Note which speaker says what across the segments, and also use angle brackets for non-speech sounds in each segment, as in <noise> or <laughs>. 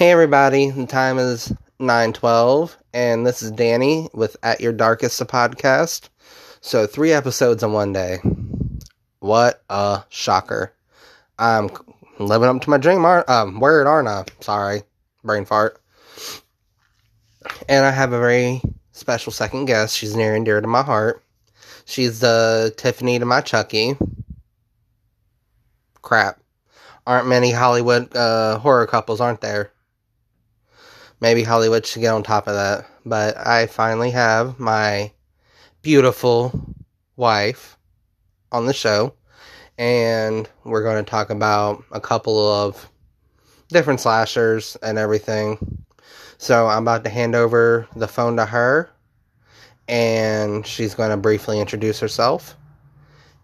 Speaker 1: Hey everybody, the time is 9:12 and this is Danny with At Your Darkest a podcast. So 3 episodes in one day. What a shocker. I'm living up to my dream, aren't um word aren't I? Sorry. Brain fart. And I have a very special second guest. She's near and dear to my heart. She's the Tiffany to my Chucky. Crap. Aren't many Hollywood uh, horror couples, aren't there? Maybe Hollywood should get on top of that. But I finally have my beautiful wife on the show. And we're going to talk about a couple of different slashers and everything. So I'm about to hand over the phone to her. And she's going to briefly introduce herself.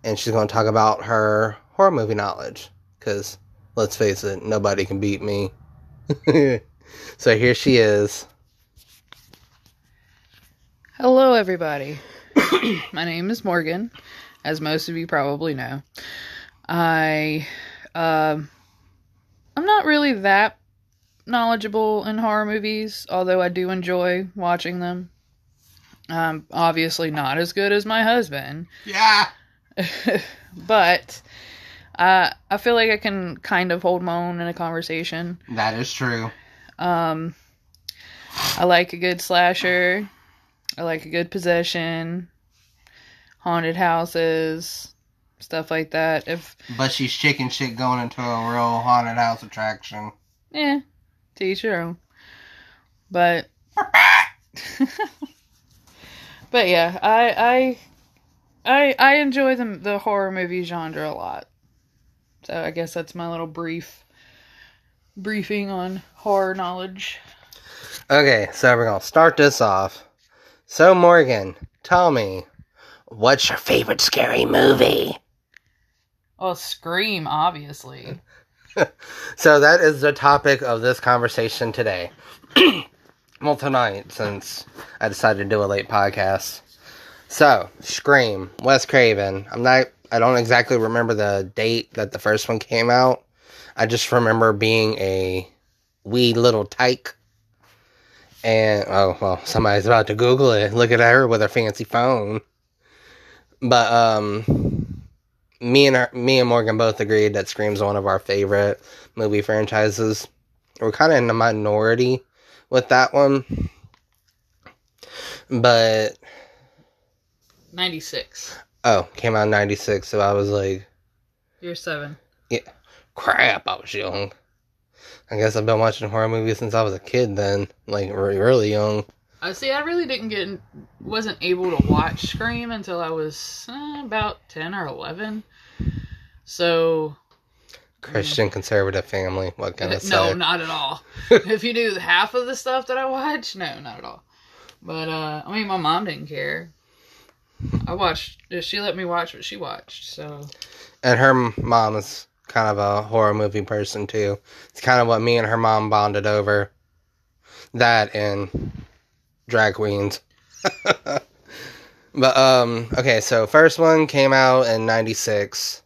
Speaker 1: And she's going to talk about her horror movie knowledge. Because, let's face it, nobody can beat me. <laughs> So here she is.
Speaker 2: Hello, everybody. <clears throat> My name is Morgan, as most of you probably know. I, um, I'm not really that knowledgeable in horror movies, although I do enjoy watching them. I'm obviously not as good as my husband,
Speaker 1: Yeah. <laughs>
Speaker 2: but uh, I feel like I can kind of hold my own in a conversation.
Speaker 1: That is true.
Speaker 2: Um, I like a good slasher. I like a good possession, haunted houses, stuff like that. If
Speaker 1: But she's chicken shit going into a real haunted house attraction.
Speaker 2: Yeah, to each your own. But <laughs> but yeah, I I I I enjoy the the horror movie genre a lot. So I guess that's my little brief briefing on horror knowledge.
Speaker 1: Okay, so we're gonna start this off. So Morgan, tell me, what's your favorite scary movie?
Speaker 2: Oh, Scream, obviously. <laughs>
Speaker 1: So that is the topic of this conversation today. <clears throat> well, tonight, since I decided to do a late podcast. So, Scream, Wes Craven. I'm not. I don't exactly remember the date that the first one came out. I just remember being a wee little tyke. And oh well, somebody's about to Google it. Look at her with her fancy phone. But um, me and me and Morgan both agreed that Scream's one of our favorite movie franchises. We're kind of in the minority with that one, but
Speaker 2: 96.
Speaker 1: oh, came out in '96, so I was like,
Speaker 2: You're seven.
Speaker 1: Crap, I was young. I guess I've been watching horror movies since I was a kid. Then, like, really, really young.
Speaker 2: I see. I really didn't get, wasn't able to watch Scream until I was uh, about ten or eleven. So
Speaker 1: Christian conservative family. What can I <laughs> say?
Speaker 2: no, not at all. <laughs> if you do half of the stuff that I watch, no, not at all. But uh, I mean, my mom didn't care. I watched. She let me watch what she watched. So
Speaker 1: And her mom is kind of a horror movie person too. It's kind of what me and her mom bonded over. That and drag queens. <laughs> but um okay, so first one came out in 96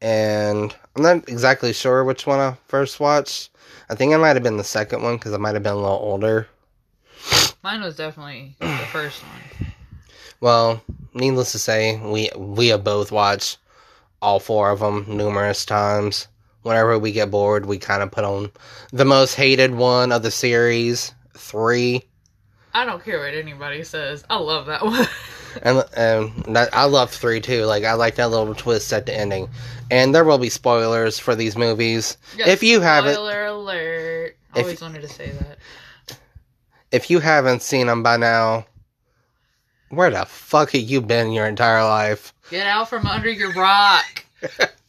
Speaker 1: and I'm not exactly sure which one I first watched. I think it might have been the second one cuz I might have been a little older.
Speaker 2: mine was definitely the first one.
Speaker 1: Well, needless to say, we we have both watched all four of them numerous times. Whenever we get bored, we kind of put on the most hated one of the series, three,
Speaker 2: I don't care what anybody says. I love that <laughs> one.
Speaker 1: and and that, I love three too. Like I like that little twist at the ending. And there will be spoilers for these movies. If you haven't-
Speaker 2: spoiler alert.
Speaker 1: If-
Speaker 2: Always wanted to say that.
Speaker 1: If you haven't seen them by now, where the fuck have you been your entire life?
Speaker 2: Get out from under your rock. <laughs>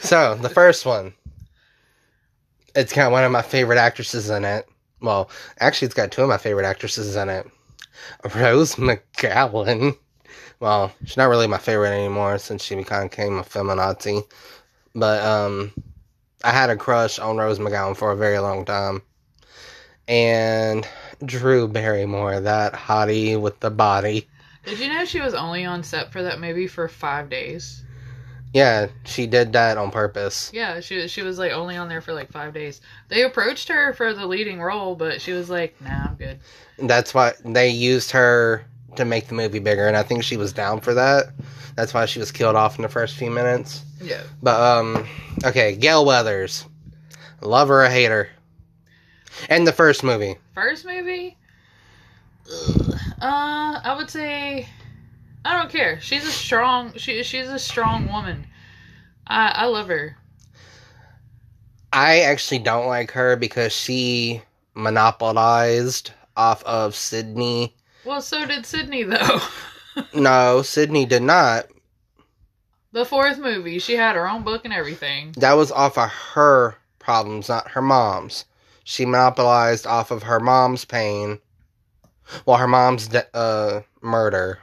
Speaker 1: So the first one, it's got one of my favorite actresses in it. Well, actually, it's got two of my favorite actresses in it. Rose McGowan. Well, she's not really my favorite anymore since she kind of became a feminazi. But um, I had a crush on Rose McGowan for a very long time. And Drew Barrymore, that hottie with the body.
Speaker 2: Did you know she was only on set for that movie for five days?
Speaker 1: Yeah, she did that on purpose.
Speaker 2: Yeah, she she was like only on there for like five days. They approached her for the leading role, but she was like, "Nah, I'm good."
Speaker 1: That's why they used her to make the movie bigger, and I think she was down for that. That's why she was killed off in the first few minutes.
Speaker 2: Yeah.
Speaker 1: But um, okay, Gale Weathers, love her or hate her. And the first movie,
Speaker 2: First movie, Ugh. Uh, I would say, I don't care. She's a strong. She she's a strong woman. I I love her.
Speaker 1: I actually don't like her because she monopolized off of Sidney.
Speaker 2: Well, so did Sidney though. <laughs>
Speaker 1: No, Sidney did not.
Speaker 2: the fourth movie, she had her own book and everything.
Speaker 1: That was off of her problems, not her mom's. She monopolized off of her mom's pain, well, her mom's de- uh, murder.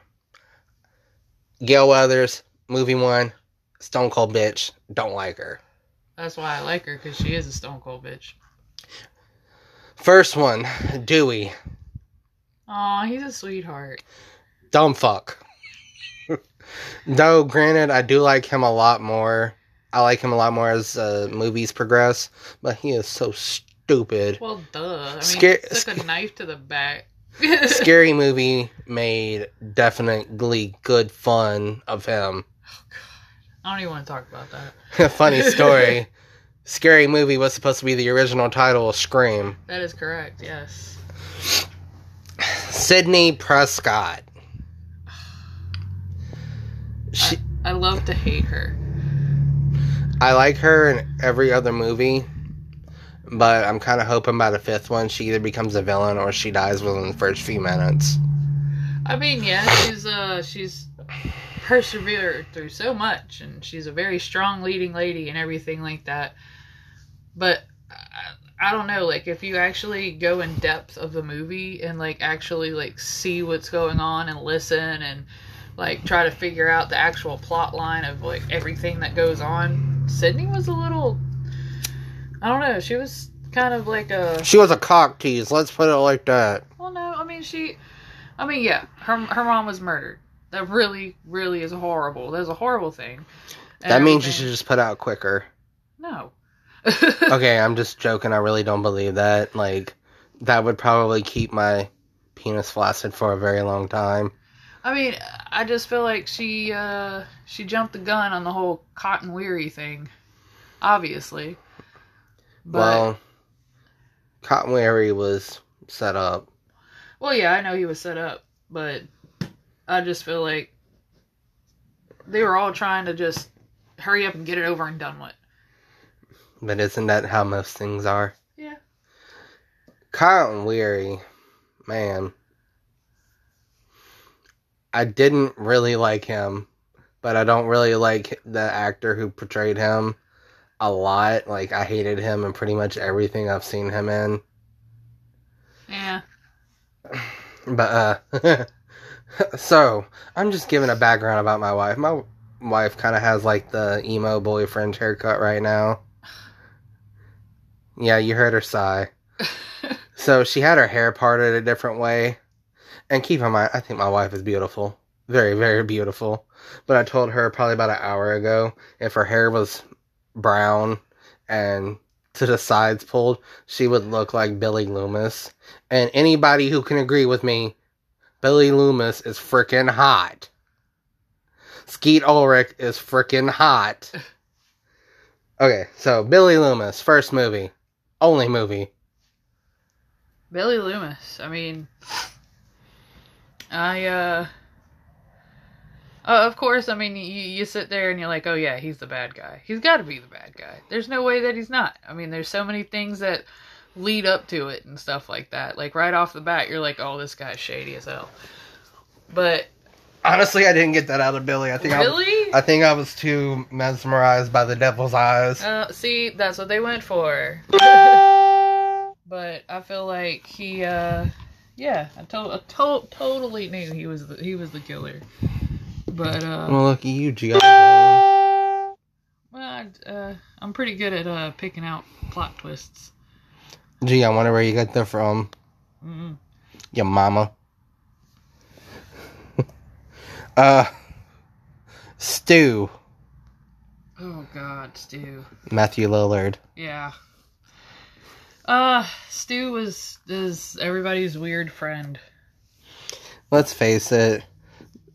Speaker 1: Gale Weathers, movie one, Stone Cold bitch. Don't like her.
Speaker 2: That's why I like her because she is a stone cold bitch.
Speaker 1: First one, Dewey,
Speaker 2: Aw, he's a sweetheart.
Speaker 1: dumb fuck. <laughs> Though, granted, I do like him a lot more. I like him a lot more as uh, movies progress, but he is so stupid.
Speaker 2: Well, duh. I mean,
Speaker 1: Scar-
Speaker 2: he took a knife to the back. <laughs>
Speaker 1: Scary movie made definitely good fun of him. Oh, God.
Speaker 2: I don't even want to talk about that. <laughs>
Speaker 1: Funny story. <laughs> Scary movie was supposed to be the original title of Scream.
Speaker 2: That is correct. Yes.
Speaker 1: Sidney Prescott. <sighs> She,
Speaker 2: I love to hate her.
Speaker 1: I like her in every other movie, but I'm kind of hoping by the fifth one she either becomes a villain or she dies within the first few minutes.
Speaker 2: I mean, yeah, she's uh she's persevered through so much, and she's a very strong leading lady and everything like that. But I, I don't know, like if you actually go in depth of the movie and like actually like see what's going on and listen and like try to figure out the actual plot line of like everything that goes on, Sidney was a little. I don't know. She was kind of like a.
Speaker 1: She was a cock tease, let's put it like that.
Speaker 2: Well, no, I mean she, I mean yeah, her her mom was murdered. That really, really is horrible. That's a horrible thing. And
Speaker 1: That means you should just put out quicker.
Speaker 2: no. <laughs> <laughs>
Speaker 1: Okay, I'm just joking. I really don't believe that. Like, that would probably keep my penis flaccid for a very long time.
Speaker 2: I mean, I just feel like she uh she jumped the gun on the whole cotton weary thing. Obviously. But
Speaker 1: well, Cotton Weary was set up.
Speaker 2: well, yeah, I know he was set up, but I just feel like they were all trying to just hurry up and get it over and done with.
Speaker 1: But isn't that how most things are?
Speaker 2: Yeah.
Speaker 1: Cotton Weary, man. I didn't really like him, but I don't really like the actor who portrayed him a lot. Like, I hated him in pretty much everything I've seen him in.
Speaker 2: Yeah.
Speaker 1: But, uh, <laughs> so, I'm just giving a background about my wife. My wife kind of has, like, the emo boyfriend haircut right now. Yeah, you heard her sigh. <laughs> So she had her hair parted a different way. And keep in mind, I think my wife is beautiful. Very, very beautiful. But I told her probably about an hour ago if her hair was brown and to the sides pulled, she would look like Billy Loomis. And anybody who can agree with me, Billy Loomis is freaking hot. Skeet Ulrich is freaking hot. <laughs> Okay, so Billy Loomis, first movie, only movie.
Speaker 2: Billy Loomis. I mean, I uh, uh, of course. I mean, you you sit there and you're like, oh yeah, he's the bad guy. He's got to be the bad guy. There's no way that he's not. I mean, there's so many things that lead up to it and stuff like that. Like right off the bat, you're like, oh, this guy's shady as hell. But
Speaker 1: Honestly, I didn't get that out of Billy. I think I, I think I was too mesmerized by the devil's eyes.
Speaker 2: uh, see, that's what they went for. but I feel like he, uh, yeah, I, to- I to- totally knew he was the, he was the killer. But uh,
Speaker 1: well, at you, G.I.
Speaker 2: Well, I, uh, I'm pretty good at uh picking out plot twists.
Speaker 1: Gee, I wonder where you got that from.
Speaker 2: Mm-mm.
Speaker 1: Your mama. <laughs> uh, Stu.
Speaker 2: Oh God, Stu.
Speaker 1: Matthew Lillard.
Speaker 2: Yeah. Uh, Stu was is everybody's weird friend.
Speaker 1: Let's face it.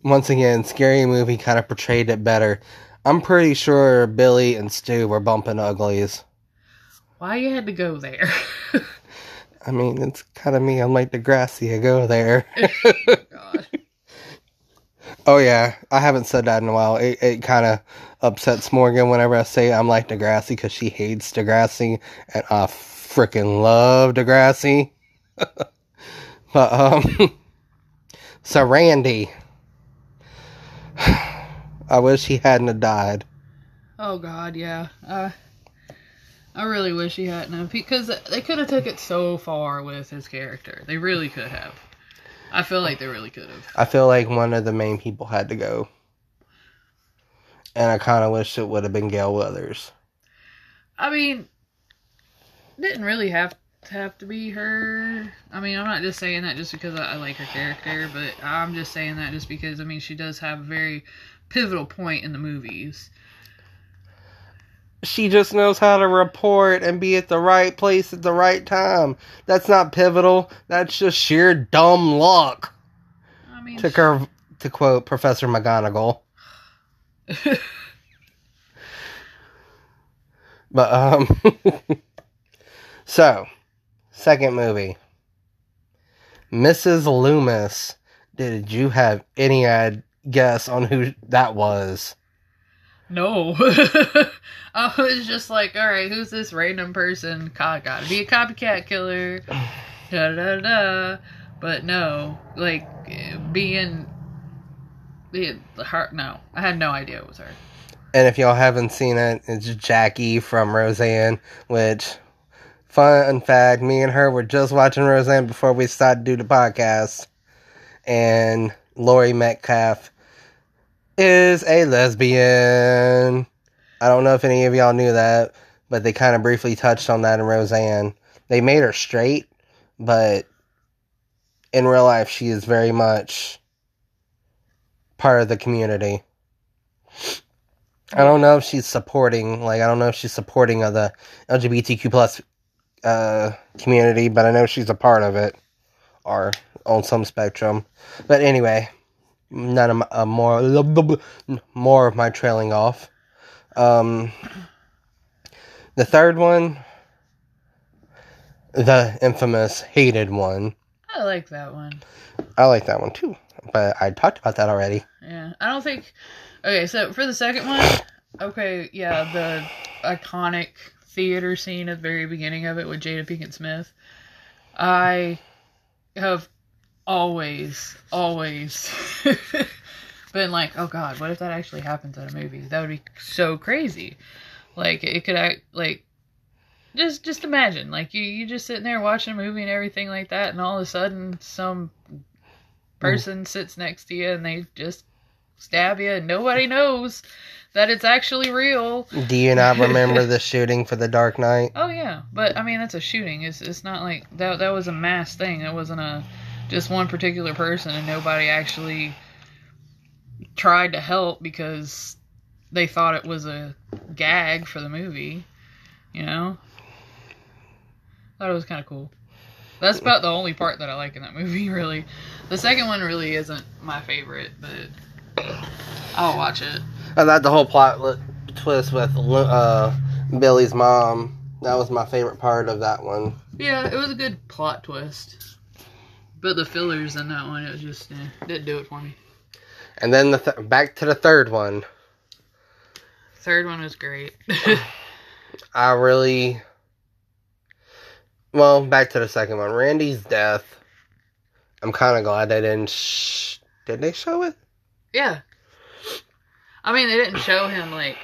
Speaker 1: Once again, Scary Movie kind of portrayed it better. I'm pretty sure Billy and Stu were bumping uglies.
Speaker 2: Why you had to go there? <laughs>
Speaker 1: I mean, it's kind of me. I'm like Degrassi. I go there.
Speaker 2: God. <laughs>
Speaker 1: oh yeah, I haven't said that in a while. It, it kind of upsets Morgan whenever I say I'm like Degrassi because she hates Degrassi, and I freaking love Degrassi. <laughs> but um, so Randy, <sighs> I wish he hadn't have died.
Speaker 2: Oh God, yeah. Uh, I really wish he hadn't have because they could have took it so far with his character. They really could have. I feel like they really could have.
Speaker 1: I feel like one of the main people had to go. And I kind of wish it would have been Gale Weathers.
Speaker 2: I mean, didn't really have to have to be her. I mean, I'm not just saying that just because I, I like her character, but I'm just saying that just because I mean she does have a very pivotal point in the movies.
Speaker 1: She just knows how to report and be at the right place at the right time. That's not pivotal. That's just sheer dumb luck.
Speaker 2: I mean,
Speaker 1: To, cur- to quote Professor McGonagall. <laughs> But um <laughs> so second movie. Mrs. Loomis. Did you have any uh, guess on who that was?
Speaker 2: no. <laughs> I was just like, all right, who's this random person? God, gotta be a copycat killer. Da da da. But no, like being, being her. No, I had no idea it was her.
Speaker 1: And if y'all haven't seen it, it's Jackie from Roseanne, which fun fact, me and her were just watching Roseanne before we started to do the podcast. And Laurie Metcalf is a lesbian. I don't know if any of y'all knew that, but they kind of briefly touched on that in Roseanne. They made her straight, but in real life, she is very much part of the community. I don't know if she's supporting, like, I don't know if she's supporting of the LGBTQ plus uh, community, but I know she's a part of it, or on some spectrum. But anyway, none of my, uh, more more of my trailing off. Um, the third one, the infamous hated one.
Speaker 2: I like that one.
Speaker 1: I like that one too, but I talked about that already.
Speaker 2: Yeah, I don't think. Okay, so for the second one, okay, yeah, the iconic theater scene at the very beginning of it with Jada Pinkett Smith. I have always, always <laughs> been like, oh god, what if that actually happens in a movie? That would be so crazy. Like it could act like just just imagine like you you just sitting there watching a movie and everything like that and all of a sudden some person sits next to you and they just stab you and nobody knows that it's actually real.
Speaker 1: Do you not remember the <laughs> shooting for The Dark Knight?
Speaker 2: Oh yeah, but I mean that's a shooting. It's it's not like that that was a mass thing. It wasn't a just one particular person and nobody actually tried to help because they thought it was a gag for the movie. You know? Thought it was kind of cool. That's about the only part that I like in that movie, <laughs> really. The second one really isn't my favorite, but I'll watch it.
Speaker 1: I thought the whole plot twist with uh, Billy's mom. That was my favorite part of that one.
Speaker 2: Yeah, it was a good plot twist. But the fillers in that one, it was just eh, didn't do it for me.
Speaker 1: And then the th- back to the third one.
Speaker 2: Third one was great. <laughs>
Speaker 1: I really. Well, back to the second one. Randy's death. I'm kind of glad they didn't. Sh- Did they show it?
Speaker 2: yeah. I mean, they didn't show him like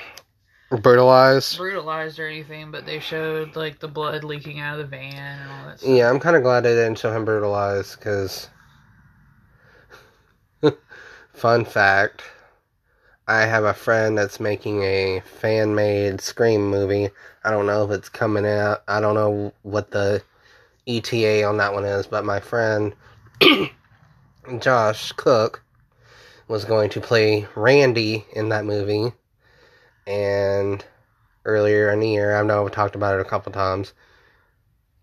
Speaker 1: Brutalized.
Speaker 2: brutalized or anything, but they showed like the blood leaking out of the van and all that stuff.
Speaker 1: Yeah, I'm kind of glad they didn't show him brutalized because. <laughs> Fun fact I have a friend that's making a fan made Scream movie. I don't know if it's coming out. I don't know what the ETA on that one is, but my friend <clears throat> Josh Cook was going to play Randy in that movie. and earlier in the year, I know I've talked about it a couple times.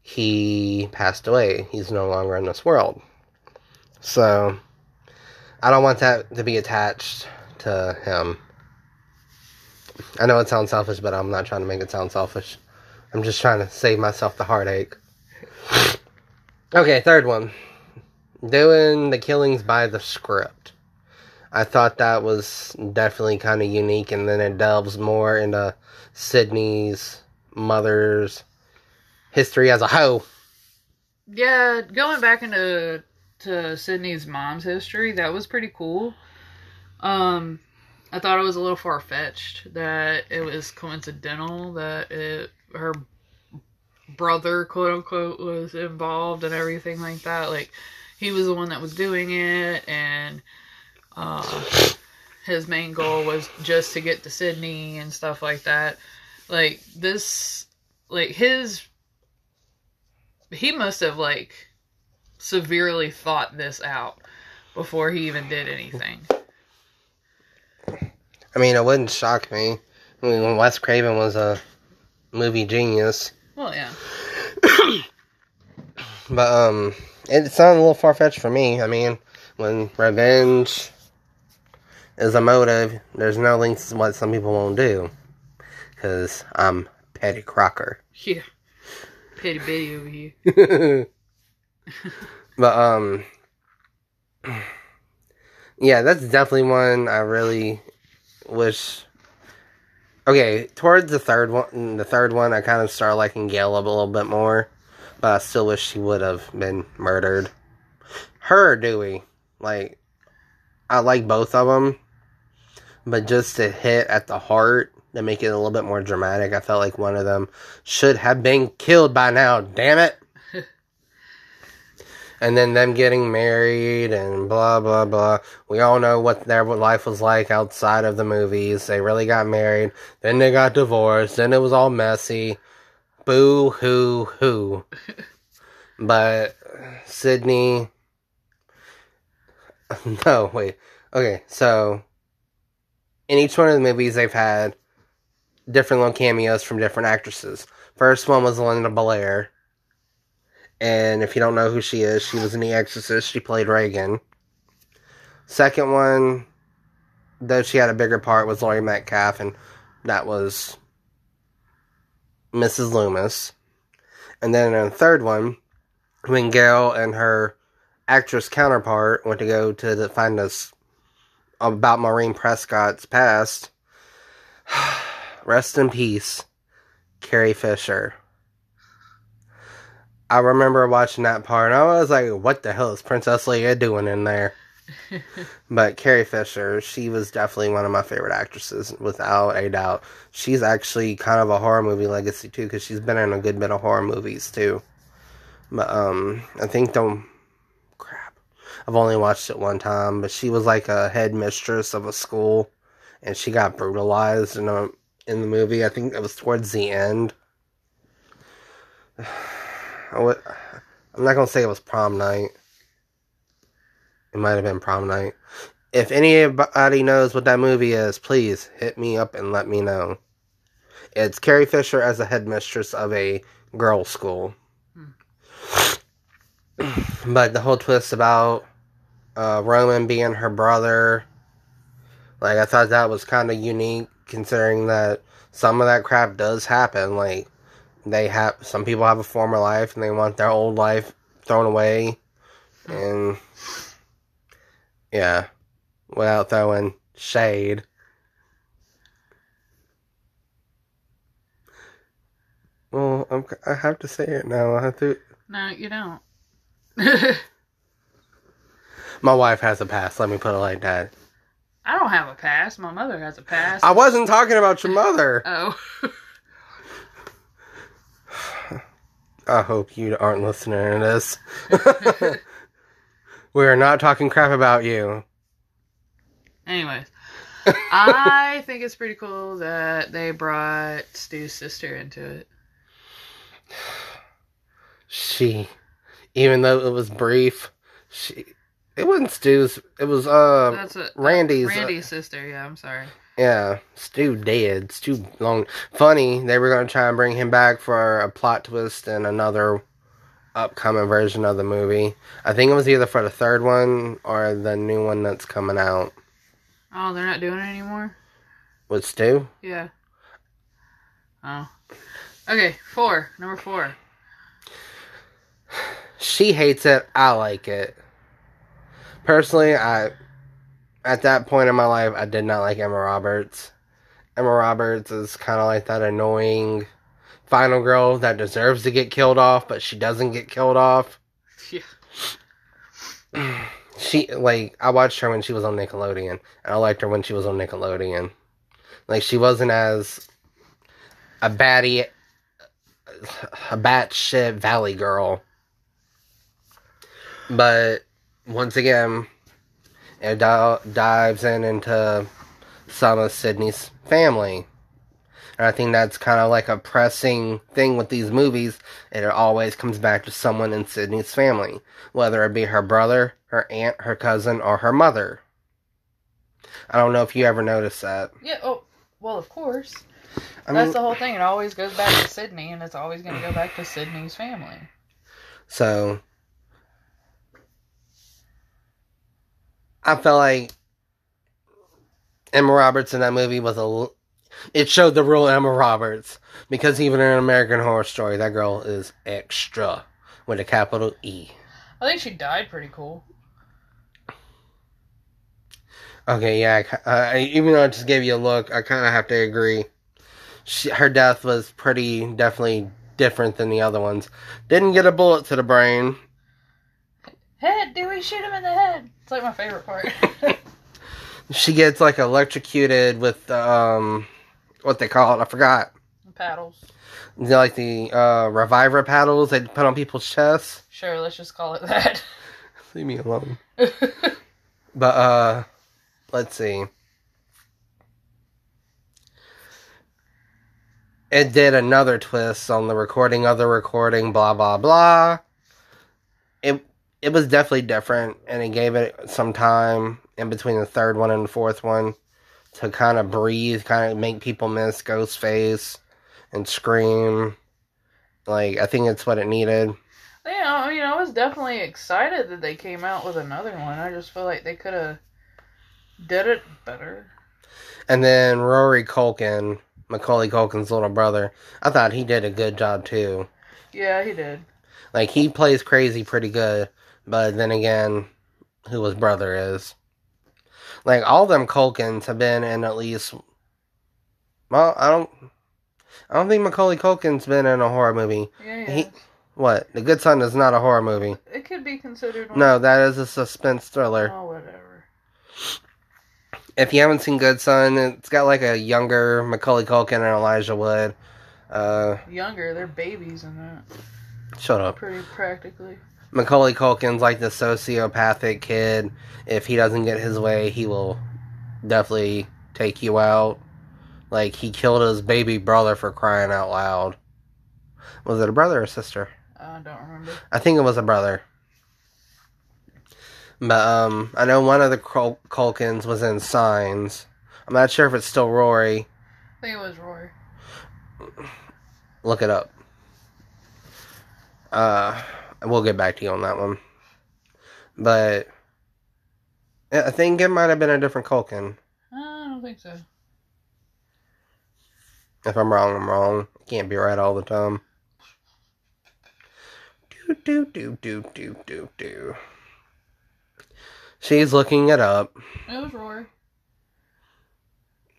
Speaker 1: He passed away. He's no longer in this world. So, I don't want that to be attached to him. I know it sounds selfish, but I'm not trying to make it sound selfish. I'm just trying to save myself the heartache. <laughs> okay, third one. Doing the killings by the script. I thought that was definitely kind of unique, and then it delves more into Sidney's mother's history as a hoe.
Speaker 2: Yeah, going back into to Sidney's mom's history, that was pretty cool. Um, I thought it was a little far fetched that it was coincidental that it her brother quote unquote was involved and everything like that. Like he was the one that was doing it, and uh, his main goal was just to get to Sidney and stuff like that. Like this, like his, he must have like severely thought this out before he even did anything.
Speaker 1: I mean, it wouldn't shock me. I mean, when Wes Craven was a movie genius.
Speaker 2: Well, yeah. <coughs>
Speaker 1: But, um, it sounded a little far fetched for me. I mean, when revenge is a motive, there's no links to what some people won't do. Because I'm Petty Crocker.
Speaker 2: Yeah. Petty Betty over here. <laughs> <laughs>
Speaker 1: but, um, yeah, that's definitely one I really wish. Okay, towards the third one, the third one, I kind of started liking Gale a little bit more, but I still wish she would have been murdered. Her or Dewey, like, I like both of them, but just to hit at the heart to make it a little bit more dramatic, I felt like one of them should have been killed by now. Damn it! <laughs> and then them getting married and blah blah blah. We all know what their life was like outside of the movies. They really got married, then they got divorced, then it was all messy. Boo hoo hoo. <laughs> but Sidney <laughs> No, wait. Okay, so in each one of the movies they've had different little cameos from different actresses. First one was Linda Blair and if you don't know who she is, she was in The Exorcist. She played Regan. Second one, though she had a bigger part, was Laurie Metcalf, and that was Mrs. Loomis. And then in the third one, when Gale and her actress counterpart went to go to the, find us about Maureen Prescott's past, <sighs> rest in peace, Carrie Fisher. I remember watching that part and I was like, what the hell is Princess Leia doing in there? <laughs> but Carrie Fisher, she was definitely one of my favorite actresses, without a doubt. She's actually kind of a horror movie legacy too, because she's been in a good bit of horror movies too. But um, I think the I've only watched it one time, but she was like a headmistress of a school, and she got brutalized in a in the movie. I think it was towards the end. <sighs> I am not gonna say it was prom night. It might have been prom night. If anybody knows what that movie is, please hit me up and let me know. It's Carrie Fisher as a headmistress of a girls' school. Hmm. But the whole twist about uh, Roman being her brother, like I thought that was kind of unique, considering that some of that crap does happen. Like they have some people have a former life and they want their old life thrown away. And yeah without throwing shade. Well I'm, i have to say it now. I have to
Speaker 2: no you don't <laughs>
Speaker 1: my wife has a past let me put it like that
Speaker 2: i don't have a past my mother has a past
Speaker 1: i wasn't talking about your mother
Speaker 2: oh <sighs>
Speaker 1: I hope you aren't listening to this. <laughs> we are not talking crap about you.
Speaker 2: Anyways, <laughs> I think it's pretty cool that they brought Stu's sister into it. <sighs>
Speaker 1: She, even though it was brief, she. It wasn't Stu's. It was uh
Speaker 2: That's a,
Speaker 1: Randy's.
Speaker 2: Randy's uh, sister. Yeah, I'm sorry.
Speaker 1: Yeah, Stu dead. Stu long. Funny, they were going to try and bring him back for a plot twist in another upcoming version of the movie. I think it was either for the third one or the new one that's coming out
Speaker 2: Oh, they're not doing it anymore?
Speaker 1: with Stu.
Speaker 2: Yeah. Oh. Okay, four. Number four.
Speaker 1: She hates it. I like it. Personally, I at that point in my life, I did not like Emma Roberts. Emma Roberts is kind of like that annoying final girl that deserves to get killed off, but she doesn't get killed off. <laughs>
Speaker 2: Yeah. <clears throat>
Speaker 1: She like I watched her when she was on Nickelodeon, and I liked her when she was on Nickelodeon. Like she wasn't as a baddie, a batshit valley girl. But once again, it dives in into some of Sidney's family. And I think that's kind of like a pressing thing with these movies. It always comes back to someone in Sidney's family, whether it be her brother, her aunt, her cousin, or her mother. I don't know if you ever noticed that.
Speaker 2: Yeah, oh, well, of course.
Speaker 1: I
Speaker 2: That's
Speaker 1: mean,
Speaker 2: the whole thing. It always goes back to Sidney, and it's always going to go back to Sidney's family.
Speaker 1: so I felt like Emma Roberts in that movie was a. It showed the real Emma Roberts because even in an American Horror Story, that girl is extra with a capital E.
Speaker 2: I think she died pretty cool.
Speaker 1: Okay, yeah. I Uh, I, even though I just gave you a look, I kind of have to agree. She, her death was pretty definitely different than the other ones. Didn't get a bullet to the brain.
Speaker 2: Head, do we shoot him in the head? It's like my favorite part. <laughs>
Speaker 1: She gets like electrocuted with um, what they call it. I forgot.
Speaker 2: Paddles.
Speaker 1: They're like the uh, reviver paddles they put on people's chests.
Speaker 2: Sure, let's just call it that. <laughs>
Speaker 1: Leave me alone. <laughs> But uh, let's see. It did another twist on the recording of the recording, blah blah blah. It was definitely different, and it gave it some time in between the third one and the fourth one to kind of breathe, kind of make people miss Ghostface and scream. Like I think it's what it needed.
Speaker 2: yeah, I mean, I was definitely excited that they came out with another one. I just feel like they could have did it better.
Speaker 1: And then Rory Culkin, Macaulay Culkin's little brother, I thought he did a good job too.
Speaker 2: Yeah, he did.
Speaker 1: Like he plays crazy pretty good, but then again, who his brother is. Like all them Culkins have been in at least. Well, I don't. I don't think Macaulay Culkin's been in a horror movie.
Speaker 2: Yeah,
Speaker 1: He-
Speaker 2: yeah.
Speaker 1: What? The Good Son is not a horror movie.
Speaker 2: It could be considered one.
Speaker 1: No, that is a suspense thriller.
Speaker 2: Oh, whatever.
Speaker 1: If you haven't seen Good Son, it's got like a younger Macaulay Culkin and Elijah Wood. Uh,
Speaker 2: Younger, they're babies in that.
Speaker 1: shut up.
Speaker 2: Pretty practically.
Speaker 1: Macaulay Culkin's like the sociopathic kid. If he doesn't get his way, he will definitely take you out. Like he killed his baby brother for crying out loud. Was it a brother or sister?
Speaker 2: I don't remember.
Speaker 1: I think it was a brother. But um, I know one of the Cul- Culkins was in Signs. I'm not sure if it's still Rory.
Speaker 2: I think it was Rory.
Speaker 1: Look it up. Uh, we'll get back to you on that one. But I think it might have been a different Culkin.
Speaker 2: Uh, I don't think so.
Speaker 1: If I'm wrong, I'm wrong. Can't be right all the time. Do do do do do do do. She's looking it up.
Speaker 2: It was Rory.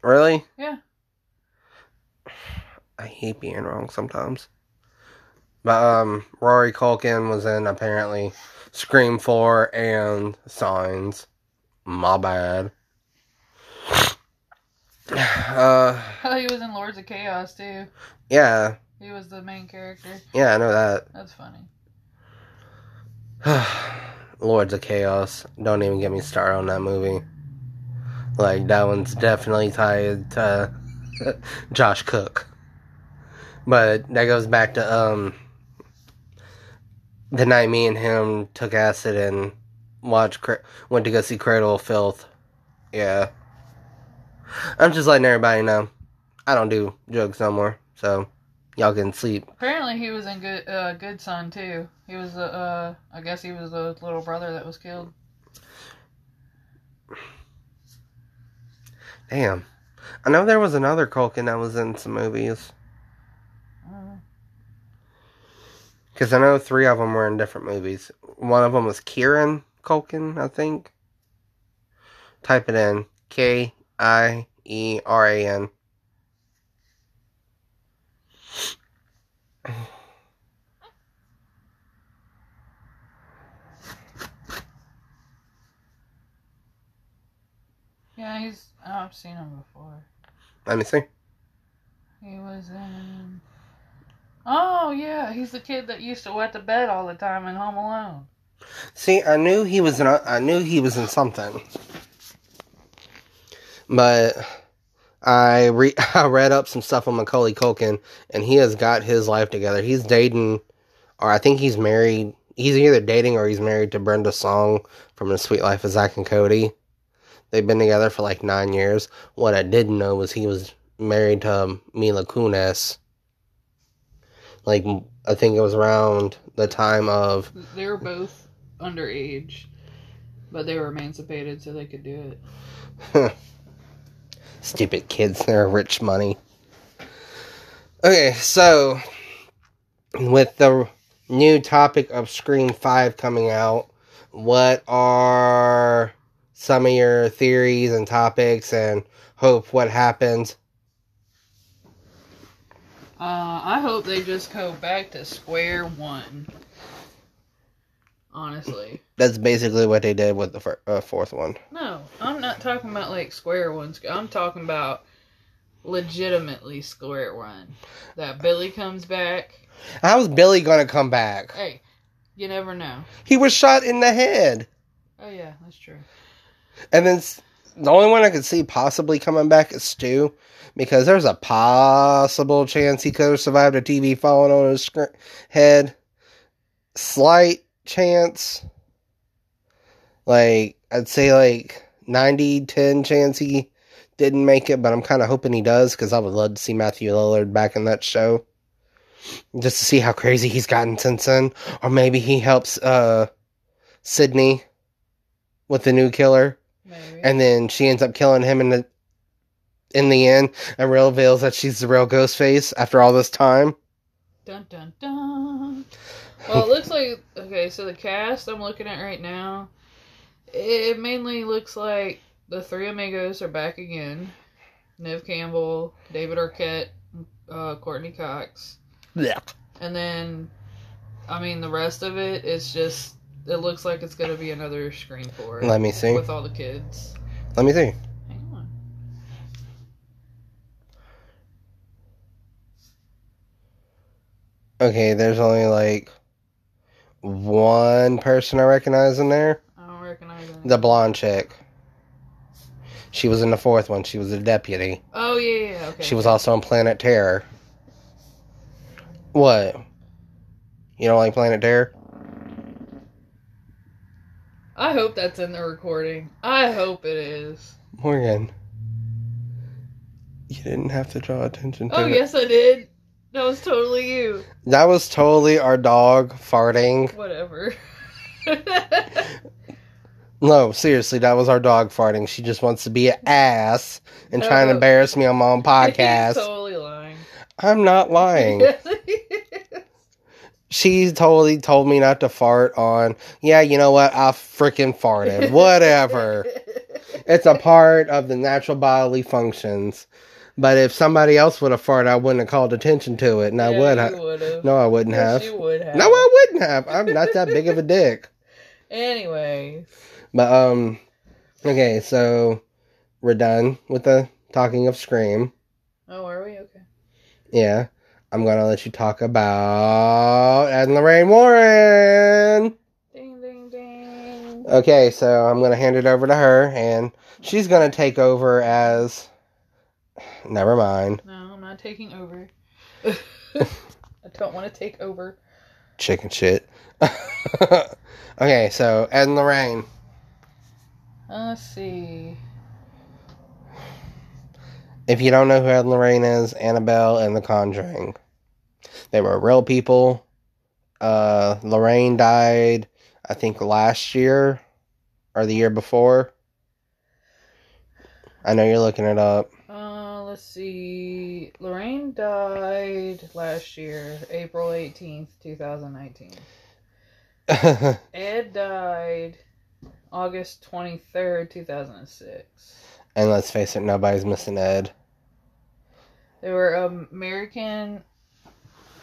Speaker 1: Really?
Speaker 2: Yeah.
Speaker 1: I hate being wrong sometimes. But um, Rory Culkin was in apparently Scream Four and Signs. My bad. <sighs> Uh,
Speaker 2: Oh, he was in Lords of Chaos too.
Speaker 1: yeah,
Speaker 2: He was the main character.
Speaker 1: yeah, I know that.
Speaker 2: That's funny. <sighs>
Speaker 1: Lords of Chaos. Don't even get me started on that movie. Like that one's definitely tied to <laughs> Josh Cook. But that goes back to um the night me and him took acid and watched went to go see Cradle of Filth. Yeah. I'm just letting everybody know. I don't do drugs no more, so y'all can sleep.
Speaker 2: Apparently, he was in good uh, Good Son too. He was the uh, I guess he was the little brother that was killed.
Speaker 1: Damn. I know there was another Culkin that was in some movies.
Speaker 2: Uh,
Speaker 1: Because I know three of them were in different movies. One of them was Kieran Culkin, I think. Type it in K I E R A N.
Speaker 2: yeah, he's. I've seen him before.
Speaker 1: Let me see.
Speaker 2: He was in. Oh yeah, he's the kid that used to wet the bed all the time in Home Alone.
Speaker 1: See, I knew he was in. A, I knew he was in something, but I re <laughs> I read up some stuff on Macaulay Culkin, and he has got his life together. He's dating, or I think he's married. He's either dating or he's married to Brenda Song from The Suite Life of Zack and Cody. They've been together for like nine years. What I didn't know was he was married to Mila Kunis. Like I think it was around the time of
Speaker 2: They were both underage, but they were emancipated so they could do it. <laughs>
Speaker 1: Stupid kids, they're rich money. Okay, so with the new topic of Scream 5 coming out, what are some of your theories and topics and hope what happens?
Speaker 2: Uh, I hope they just go back to square one. Honestly.
Speaker 1: That's basically what they did with the fir- uh, fourth one.
Speaker 2: No, I'm not talking about like square ones. I'm talking about legitimately square one. That Billy comes back.
Speaker 1: How's Billy gonna come back?
Speaker 2: Hey, you never know.
Speaker 1: He was shot in the head.
Speaker 2: Oh yeah, that's true.
Speaker 1: And then the only one I could see possibly coming back is Stu, because there's a possible chance he could have survived a TV falling on his head. Slight chance. Like, I'd say like 90 10 chance he didn't make it, but I'm kind of hoping he does, because I would love to see Matthew Lillard back in that show. Just to see how crazy he's gotten since then. Or maybe he helps uh, Sidney with the new killer
Speaker 2: Maybe.
Speaker 1: and then she ends up killing him in the in the end and reveals that she's the real Ghostface after all this time.
Speaker 2: Dun dun dun. Well, it looks like okay. So the cast I'm looking at right now, it mainly looks like the three amigos are back again. Neve Campbell, David Arquette, uh, Courteney Cox, Yep. and then, I mean, the rest of it is just. It looks like it's gonna be another Scream Four
Speaker 1: Let me see.
Speaker 2: with all the kids.
Speaker 1: Let me see.
Speaker 2: Hang on.
Speaker 1: Okay, there's only like one person I recognize in there.
Speaker 2: I don't recognize.
Speaker 1: The blonde chick. She was in the fourth one. She was a deputy.
Speaker 2: Oh yeah, yeah, yeah, okay.
Speaker 1: She was also on Planet Terror. What? You don't like Planet Terror?
Speaker 2: I hope that's in the recording. I hope it is.
Speaker 1: Morgan. You didn't have to draw attention to
Speaker 2: Oh
Speaker 1: it.
Speaker 2: yes, I did. That was totally you.
Speaker 1: That was totally our dog farting.
Speaker 2: Whatever. <laughs>
Speaker 1: No, seriously, that was our dog farting. She just wants to be an ass and trying to
Speaker 2: Oh.
Speaker 1: embarrass me on my own <laughs>
Speaker 2: He's
Speaker 1: podcast.
Speaker 2: totally lying.
Speaker 1: I'm not lying. <laughs> She totally told me not to fart on. Yeah, you know what? I freaking farted. Whatever. It's a part of the natural bodily functions. But if somebody else would have farted, I wouldn't have called attention to it, and I
Speaker 2: Yeah,
Speaker 1: would have.
Speaker 2: would've.
Speaker 1: No, I wouldn't
Speaker 2: Yes,
Speaker 1: have.
Speaker 2: would have.
Speaker 1: No, I wouldn't have. I'm not that big of a dick. <laughs>
Speaker 2: Anyways.
Speaker 1: But um, okay, so we're done with the talking of Scream.
Speaker 2: Oh, are we? Okay.
Speaker 1: Yeah, I'm gonna let you talk about Ed and Lorraine Warren.
Speaker 2: Ding, ding, ding.
Speaker 1: Okay, so I'm gonna hand it over to her, and she's gonna take over as. Never mind,
Speaker 2: No, I'm not taking over. <laughs> I don't want to take over.
Speaker 1: chicken shit. <laughs> okay, so Ed and Lorraine.
Speaker 2: Let's see.
Speaker 1: If you don't know who Ed and Lorraine is, Annabelle and The Conjuring. They were real people. Uh, Lorraine died, I think, last year or the year before. I know you're looking it up.
Speaker 2: Let's see. Lorraine died last year, April 18th, 2019. <laughs> Ed died August 23rd, 2006.
Speaker 1: and let's face it, nobody's missing Ed.
Speaker 2: They were American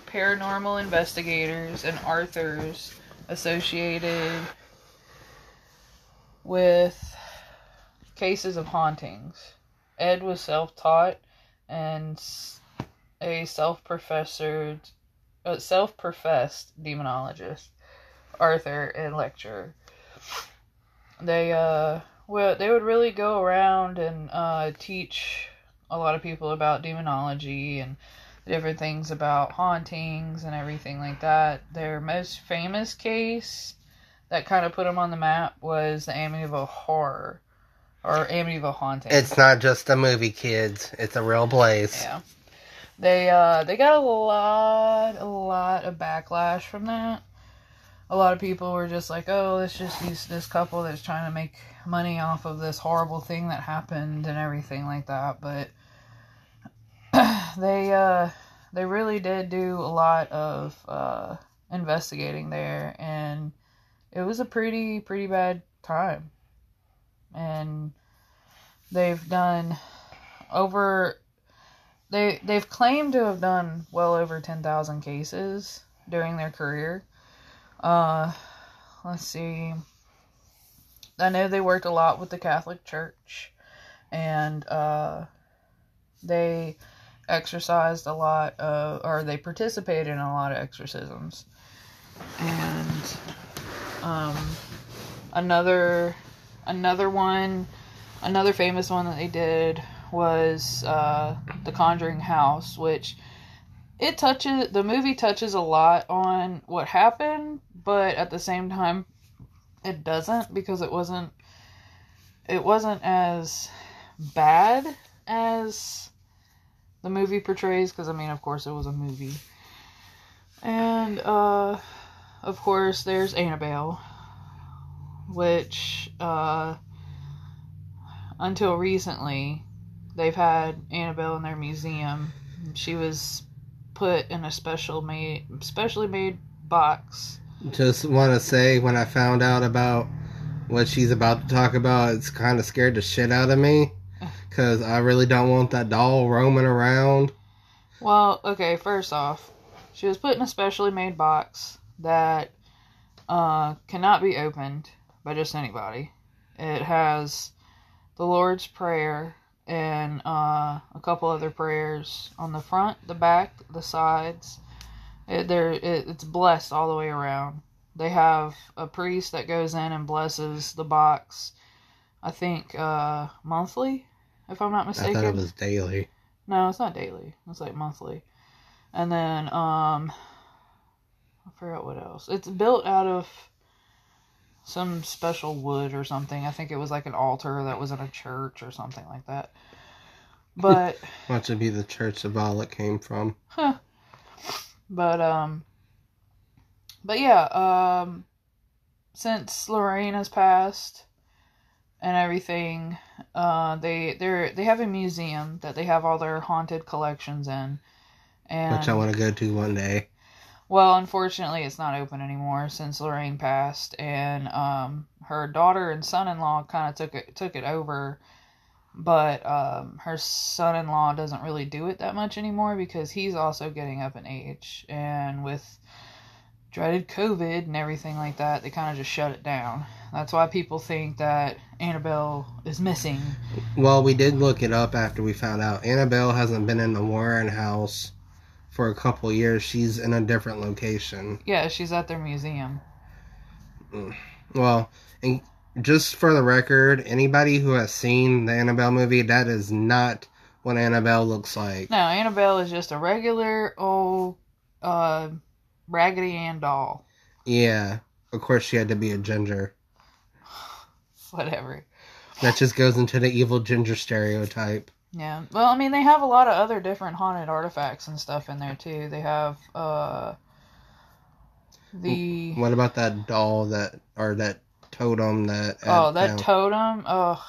Speaker 2: paranormal investigators and authors associated with cases of hauntings. Ed was self taught and a self professed uh, self professed demonologist, Arthur and lecturer. They uh well they would really go around and uh teach a lot of people about demonology and different things about hauntings and everything like that. Their most famous case that kind of put them on the map was the Amityville Horror or Amityville Haunting.
Speaker 1: It's not just a movie, kids. It's a real place.
Speaker 2: yeah. They uh they got a lot a lot of backlash from that. A lot of people were just like, "Oh, it's just these this couple that's trying to make money off of this horrible thing that happened and everything like that." But <clears throat> they uh they really did do a lot of uh investigating there and it was a pretty pretty bad time. And they've done over they they've claimed to have done well over 10,000 cases during their career. Uh let's see. I know they worked a lot with the Catholic Church and uh they exercised a lot of or they participated in a lot of exorcisms. And um another another one another famous one that they did was uh, the Conjuring House, which it touches the movie touches a lot on what happened, but at the same time, it doesn't because it wasn't it wasn't as bad as the movie portrays. Because I mean, of course, it was a movie, and uh, of course, there's Annabelle, which uh, until recently they've had Annabelle in their museum. She was put in a special made specially made box.
Speaker 1: Just want to say, when I found out about what she's about to talk about, it's kind of scared the shit out of me. <laughs> Because I really don't want that doll roaming around.
Speaker 2: Well, okay, first off, she was put in a specially made box that uh, cannot be opened by just anybody. It has the Lord's Prayer and uh, a couple other prayers on the front, the back, the sides. It, there, it, it's blessed all the way around. They have a priest that goes in and blesses the box. I think uh, monthly, if I'm not mistaken.
Speaker 1: I thought it was daily.
Speaker 2: No, it's not daily. It's like monthly. And then um I forgot what else. It's built out of some special wood or something. I think it was like an altar that was in a church or something like that. <laughs> But
Speaker 1: What should be the church of all violet came from?
Speaker 2: huh. But um but yeah, um since Lorraine has passed and everything, uh they they're they have a museum that they have all their haunted collections in. And
Speaker 1: Which I want to go to one day.
Speaker 2: Well, unfortunately, it's not open anymore since Lorraine passed, and um, her daughter and son-in-law kind of took it took it over. But um, her son-in-law doesn't really do it that much anymore because he's also getting up in age, and with dreaded COVID and everything like that, they kind of just shut it down. That's why people think that Annabelle is missing.
Speaker 1: Well, we did look it up after we found out. Annabelle hasn't been in the Warren house for a couple years. She's in a different location.
Speaker 2: Yeah, she's at their museum.
Speaker 1: Well, and just for the record, anybody who has seen the Annabelle movie, that is not what Annabelle looks like.
Speaker 2: No, Annabelle is just a regular old uh, Raggedy Ann doll.
Speaker 1: Yeah, of course she had to be a ginger. <sighs>
Speaker 2: Whatever.
Speaker 1: That just goes into the evil ginger stereotype.
Speaker 2: Yeah. Well, I mean, they have a lot of other different haunted artifacts and stuff in there too. They have uh the
Speaker 1: What about that doll that or that totem that?
Speaker 2: oh that
Speaker 1: found?
Speaker 2: totem. Oh,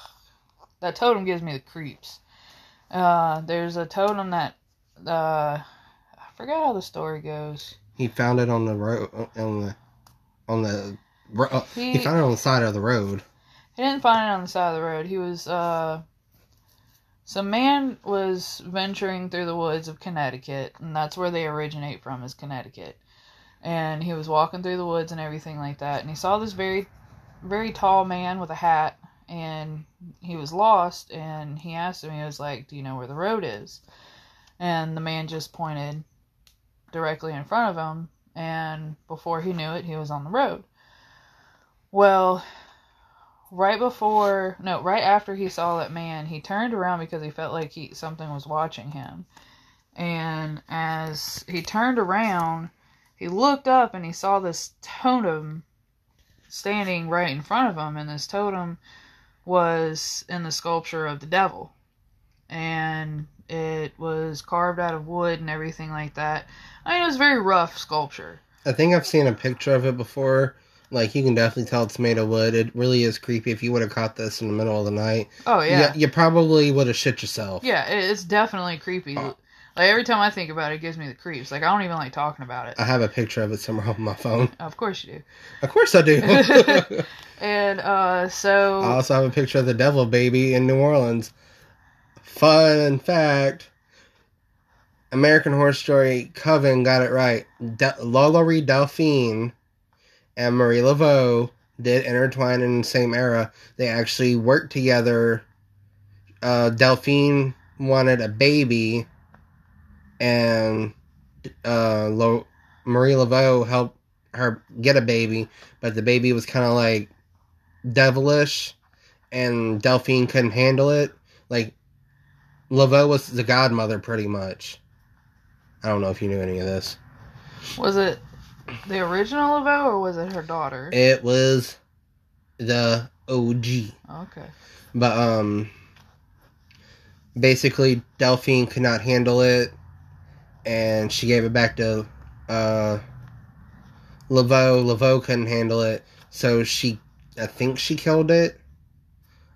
Speaker 2: that totem gives me the creeps. Uh, there's a totem that uh, I forgot how the story goes.
Speaker 1: he found it on the road on the on the. He,
Speaker 2: He
Speaker 1: found it on the side of the road.
Speaker 2: He didn't find it on the side of the road. He was uh some man was venturing through the woods of Connecticut, and that's where they originate from is Connecticut. And he was walking through the woods and everything like that, and he saw this very very tall man with a hat and he was lost and he asked him he was like, "Do you know where the road is?" And the man just pointed directly in front of him and before he knew it, he was on the road. Well, right before no right after he saw that man he turned around because he felt like he something was watching him. And as he turned around he looked up and he saw this totem standing right in front of him and this totem was in the sculpture of the devil. And it was carved out of wood and everything like that. I mean it was very rough sculpture.
Speaker 1: I think I've seen a picture of it before. Like you can definitely tell it's made of wood. It really is creepy. If you would have caught this in the middle of the night,
Speaker 2: oh yeah
Speaker 1: you, you probably would have shit yourself.
Speaker 2: Yeah, it's definitely creepy. Like every time I think about it, it gives me the creeps. Like I don't even like talking about it.
Speaker 1: I have a picture of it somewhere <laughs> on my phone.
Speaker 2: Of course you do.
Speaker 1: Of course I do.
Speaker 2: do. <laughs> <laughs> and uh, so I
Speaker 1: also have a picture of the devil baby in New Orleans. Fun fact American Horror Story Coven got it right. De- Lola Delphine and Marie Laveau did intertwine in the same era. They actually worked together. Uh, Delphine wanted a baby, and uh, Lo- Marie Laveau helped her get a baby, but the baby was kind of like devilish and Delphine couldn't handle it. Like Laveau was the godmother pretty much. I don't know if you knew any of this.
Speaker 2: was it the original Laveau or was it her daughter?
Speaker 1: It was the OG.
Speaker 2: Okay.
Speaker 1: But um basically Delphine could not handle it and she gave it back to uh Laveau. Laveau couldn't handle it. So she I think she killed it.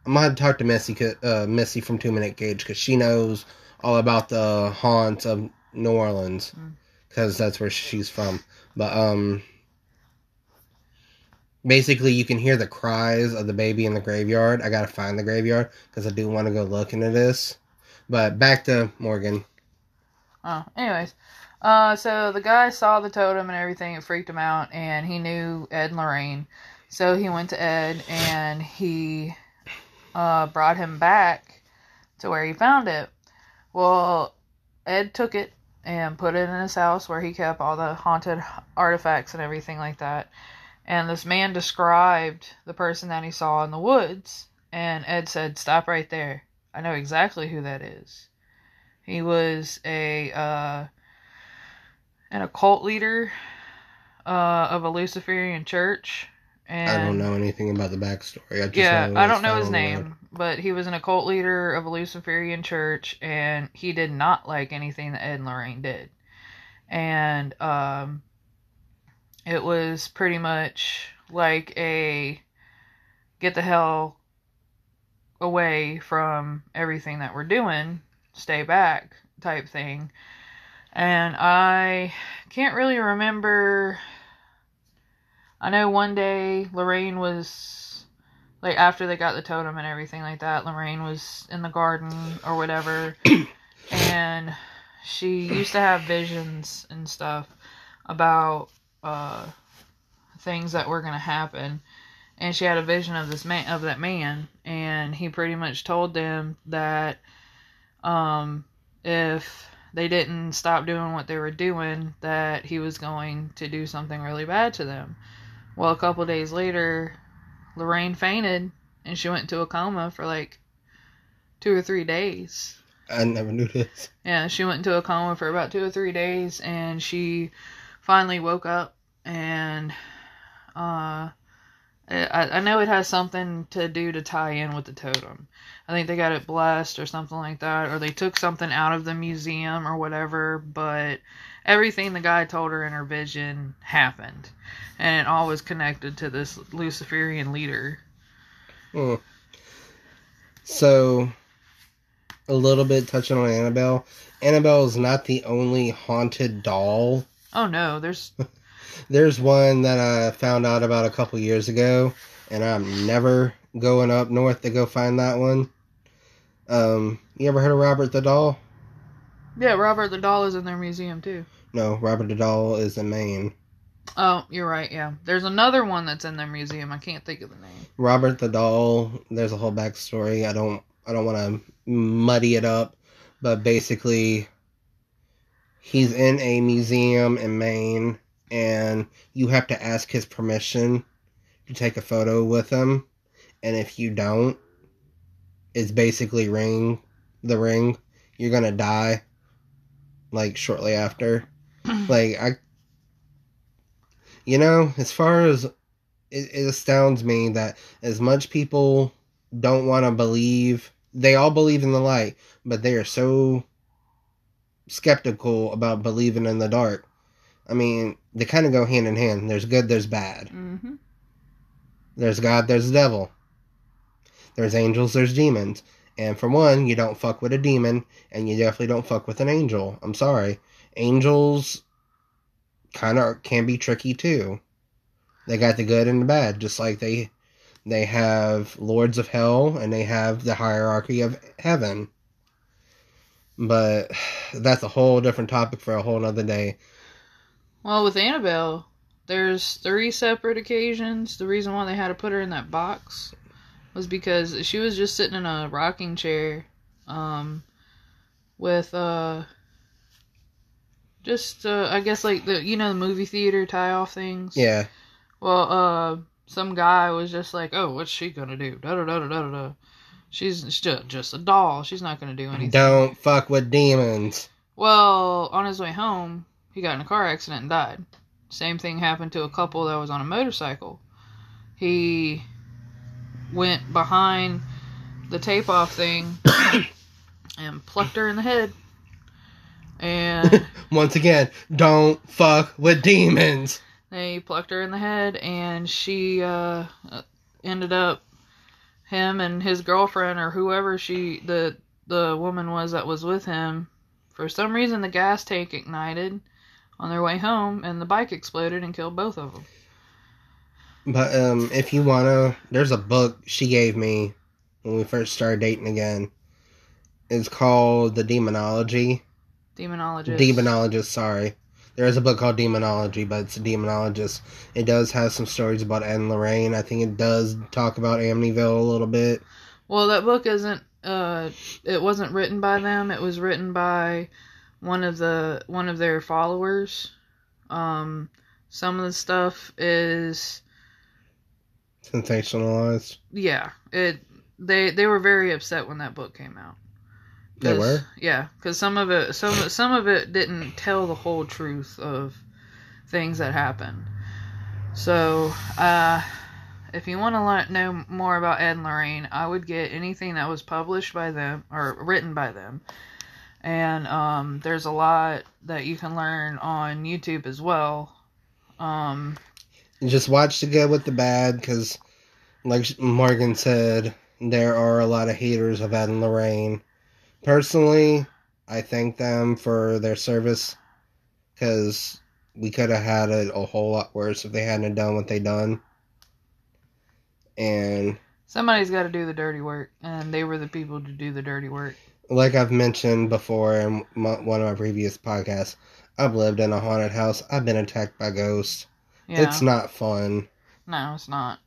Speaker 1: I'm gonna have to talk to Missy, uh, Missy from Two Minute Gauge, because she knows all about the haunts of New Orleans
Speaker 2: Mm.
Speaker 1: Because that's where she's from. But um, basically, you can hear the cries of the baby in the graveyard. I gotta find the graveyard because I do want to go look into this. But back to Morgan.
Speaker 2: Oh, anyways. Uh, so the guy saw the totem and everything. It freaked him out, and he knew Ed and Lorraine. So he went to Ed and he uh, brought him back to where he found it. Well, Ed took it and put it in his house where he kept all the haunted artifacts and everything like that. And this man described the person that he saw in the woods, and Ed said, "Stop right there. I know exactly who that is." He was a uh, an occult leader uh, of a Luciferian church. And
Speaker 1: I don't know anything about the backstory. I just
Speaker 2: yeah,
Speaker 1: know
Speaker 2: I don't know his name, but he was an occult leader of a Luciferian church, and he did not like anything that Ed and Lorraine did. And um, it was pretty much like a get the hell away from everything that we're doing, stay back type thing. And I can't really remember. I know one day Lorraine was like after they got the totem and everything like that, Lorraine was in the garden or whatever. <coughs> And she used to have visions and stuff about uh things that were going to happen. And she had a vision of this man of that man. And he pretty much told them that um if they didn't stop doing what they were doing that he was going to do something really bad to them well a couple days later lorraine fainted and she went into a coma for like two or three days
Speaker 1: I never knew this.
Speaker 2: yeah, she went into a coma for about two or three days, and she finally woke up, and uh, I, I know it has something to do to tie in with the totem. I think they got it blessed or something like that, or they took something out of the museum or whatever, but everything the guy told her in her vision happened. And it all was connected to this Luciferian leader.
Speaker 1: Hmm. So, a little bit touching on Annabelle. Annabelle is not the only haunted doll.
Speaker 2: Oh no, there's <laughs>
Speaker 1: There's one that I found out about a couple years ago, and I'm never going up north to go find that one. Um, you ever heard of Robert the Doll?
Speaker 2: yeah, Robert the doll is in their museum too.
Speaker 1: No, Robert the Doll is in Maine.
Speaker 2: Oh, you're right. Yeah, there's another one that's in their museum. I can't think of the name.
Speaker 1: Robert the Doll. There's a whole backstory. I don't. I don't want to muddy it up, but basically, he's in a museum in Maine, and you have to ask his permission to take a photo with him, and if you don't, it's basically ring the ring. You're gonna die, like shortly after. <clears throat> like I, you know, as far as it, it astounds me that as much people don't want to believe, they all believe in the light, but they are so skeptical about believing in the dark. I mean, they kind of go hand in hand. There's good, there's bad.
Speaker 2: Mm-hmm.
Speaker 1: There's God, there's the devil. There's angels, there's demons. And for one, you don't fuck with a demon, and you definitely don't fuck with an angel. I'm sorry. Angels kind of can be tricky too. They got the good and the bad, just like they they have lords of hell and they have the hierarchy of heaven. But that's a whole different topic for a whole nother day.
Speaker 2: Well, with Annabelle, there's three separate occasions. The reason why they had to put her in that box was because she was just sitting in a rocking chair, um, with uh, just uh, I guess like the you know the movie theater tie off things.
Speaker 1: Yeah.
Speaker 2: Well, uh, some guy was just like, "Oh, what's she gonna do?" Da da da da da da. She's just just a doll. She's not gonna do anything.
Speaker 1: Don't fuck with demons.
Speaker 2: Well, on his way home, he got in a car accident and died. Same thing happened to a couple that was on a motorcycle. He went behind the tape off thing <coughs> and plucked her in the head. And <laughs>
Speaker 1: Once again, don't fuck with demons.
Speaker 2: they plucked her in the head, and she uh, ended up him and his girlfriend or whoever she the the woman was that was with him. For some reason, the gas tank ignited on their way home, and the bike exploded and killed both of them.
Speaker 1: But um, if you wanna, there's a book she gave me when we first started dating again. It's called The Demonology.
Speaker 2: Demonologist.
Speaker 1: Demonologist, sorry. There is a book called Demonology, but it's a demonologist. It does have some stories about Anne Lorraine. I think it does talk about Amityville a little bit.
Speaker 2: Well, that book isn't. Uh, it wasn't written by them. It was written by one of the one of their followers. Um, some of the stuff is
Speaker 1: Sensationalized.
Speaker 2: yeah. It they they were very upset when that book came out.
Speaker 1: They were?
Speaker 2: Yeah, because some of it some some of it didn't tell the whole truth of things that happened. So, uh, if you want to learn, know more about Ed and Lorraine, I would get anything that was published by them or written by them. And um, there's a lot that you can learn on YouTube as well. Um,
Speaker 1: Just watch the good with the bad, because, like Morgan said, there are a lot of haters of Ed and Lorraine. Personally, I thank them for their service, because we could have had it a whole lot worse if they hadn't done what they done. And
Speaker 2: somebody's got to do the dirty work, and they were the people to do the dirty work.
Speaker 1: like I've mentioned before in one of my previous podcasts, I've lived in a haunted house. I've been attacked by ghosts.
Speaker 2: Yeah.
Speaker 1: It's not fun.
Speaker 2: no, it's not.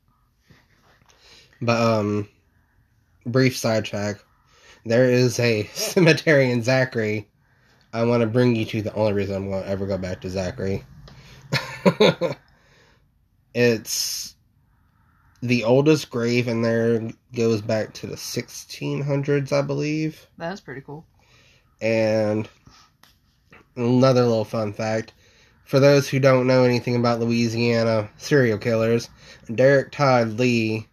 Speaker 1: But um, brief sidetrack. There is a cemetery in Zachary. I want to bring you to the only reason I'm going to ever go back to Zachary. <laughs> it's the oldest grave in there goes back to the 1600s, I believe.
Speaker 2: That's pretty cool.
Speaker 1: And another little fun fact for those who don't know anything about Louisiana serial killers, Derrick Todd Lee,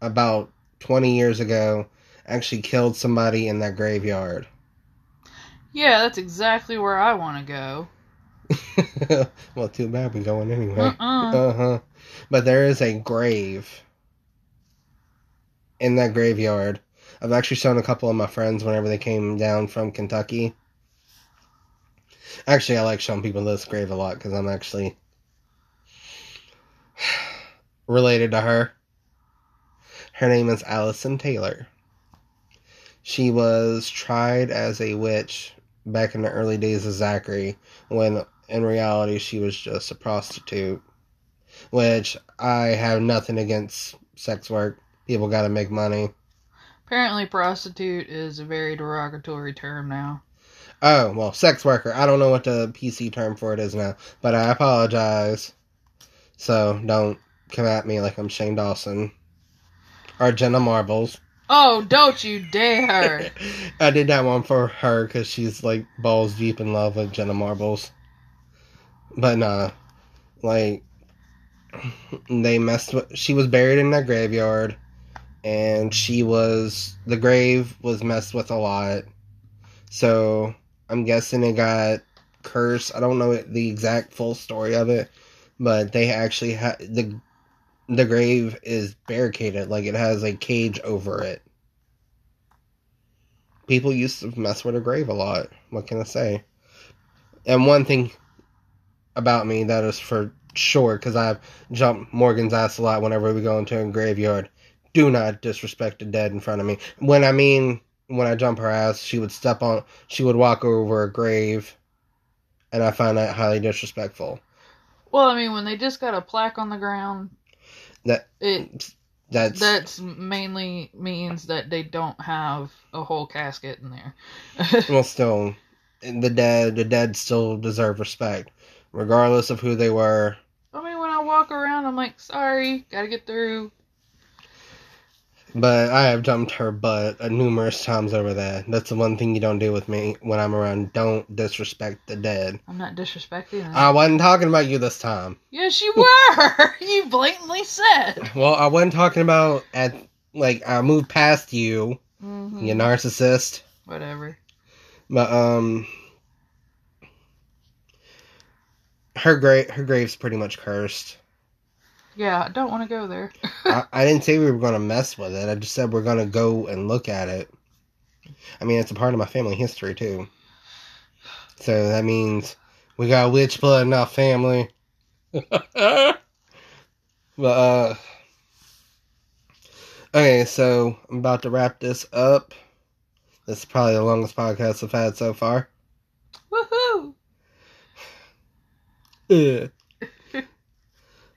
Speaker 1: about 20 years ago, actually killed somebody in that graveyard.
Speaker 2: Yeah, that's exactly where I want to go. <laughs>
Speaker 1: well, too bad we're going anyway.
Speaker 2: Uh-uh.
Speaker 1: Uh huh. But there is a grave in that graveyard. I've actually shown a couple of my friends whenever they came down from Kentucky. Actually, I like showing people this grave a lot because I'm actually <sighs> related to her. Her name is Allison Taylor. She was tried as a witch back in the early days of Zachary, when in reality she was just a prostitute. Which I have nothing against sex work. People gotta make money.
Speaker 2: Apparently, prostitute is a very derogatory term now.
Speaker 1: Oh, well, sex worker. I don't know what the PC term for it is now, but I apologize. So don't come at me like I'm Shane Dawson or Jenna Marbles.
Speaker 2: Oh, don't you dare! <laughs>
Speaker 1: I did that one for her because she's like balls deep in love with Jenna Marbles. But nah, like they messed with. She was buried in that graveyard, and she was the grave was messed with a lot. So I'm guessing it got cursed. I don't know the exact full story of it, but they actually had the the grave is barricaded, like it has a cage over it. People used to mess with a grave a lot. What can I say? And one thing about me that is for sure, because I've jumped Morgan's ass a lot whenever we go into a graveyard. Do not disrespect the dead in front of me. When I mean when I jump her ass, she would step on, she would walk over a grave, and I find that highly disrespectful.
Speaker 2: Well, I mean, when they just got a plaque on the ground,
Speaker 1: That
Speaker 2: it
Speaker 1: that's
Speaker 2: that's mainly means that they don't have a whole casket in there. <laughs>
Speaker 1: well, still, the dead, the dead still deserve respect, regardless of who they were.
Speaker 2: I mean, when I walk around, I'm like, sorry, gotta get through.
Speaker 1: But I have dumped her butt numerous times over that. That's the one thing you don't do with me when I'm around. Don't disrespect the dead.
Speaker 2: I'm not disrespecting them.
Speaker 1: I wasn't talking about you this time.
Speaker 2: yes, you were. <laughs> you blatantly said.
Speaker 1: Well, I wasn't talking about at like I moved past you,
Speaker 2: Mhm.
Speaker 1: you narcissist.
Speaker 2: Whatever.
Speaker 1: But um, her grave, her grave's pretty much cursed.
Speaker 2: Yeah, I don't want to go there.
Speaker 1: I, <laughs> I didn't say we were going to mess with it. I just said we're going to go and look at it. I mean, it's a part of my family history too. So that means we got witch blood in our family. <laughs> but uh, okay, so I'm about to wrap this up. This is probably the longest podcast I've had so far.
Speaker 2: Woohoo!
Speaker 1: Ugh.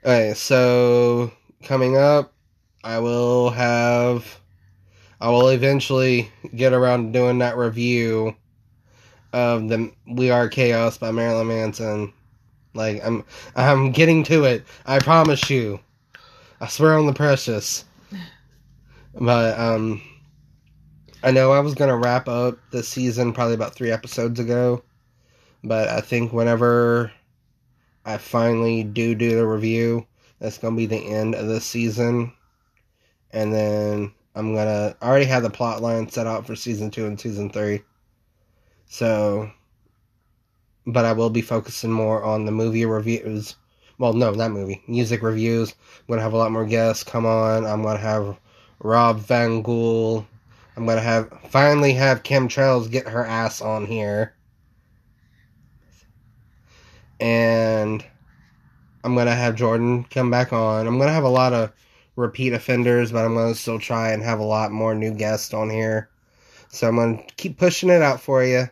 Speaker 1: Alright, so coming up, I will have. I will eventually get around to doing that review of the We Are Chaos by Marilyn Manson. Like I'm, I'm getting to it. I promise you. I swear on the precious. But um, I know I was gonna wrap up the season probably about three episodes ago, but I think whenever I finally do do the review. That's gonna be the end of this season, and then I'm gonna I already have the plot line set out for season two and season three. So, but I will be focusing more on the movie reviews. Well, no, not movie, music reviews. I'm gonna have a lot more guests come on. I'm gonna have Rob Van Gool. I'm gonna have finally have Kim Trails get her ass on here and I'm gonna have Jordan come back on. I'm gonna have a lot of repeat offenders, but I'm gonna still try and have a lot more new guests on here. So I'm gonna keep pushing it out for you.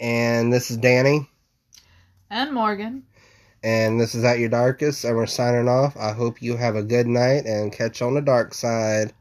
Speaker 1: And this is Danny,
Speaker 2: And Morgan.
Speaker 1: and this is at your darkest, and we're signing off. I hope you have a good night and catch you on the dark side.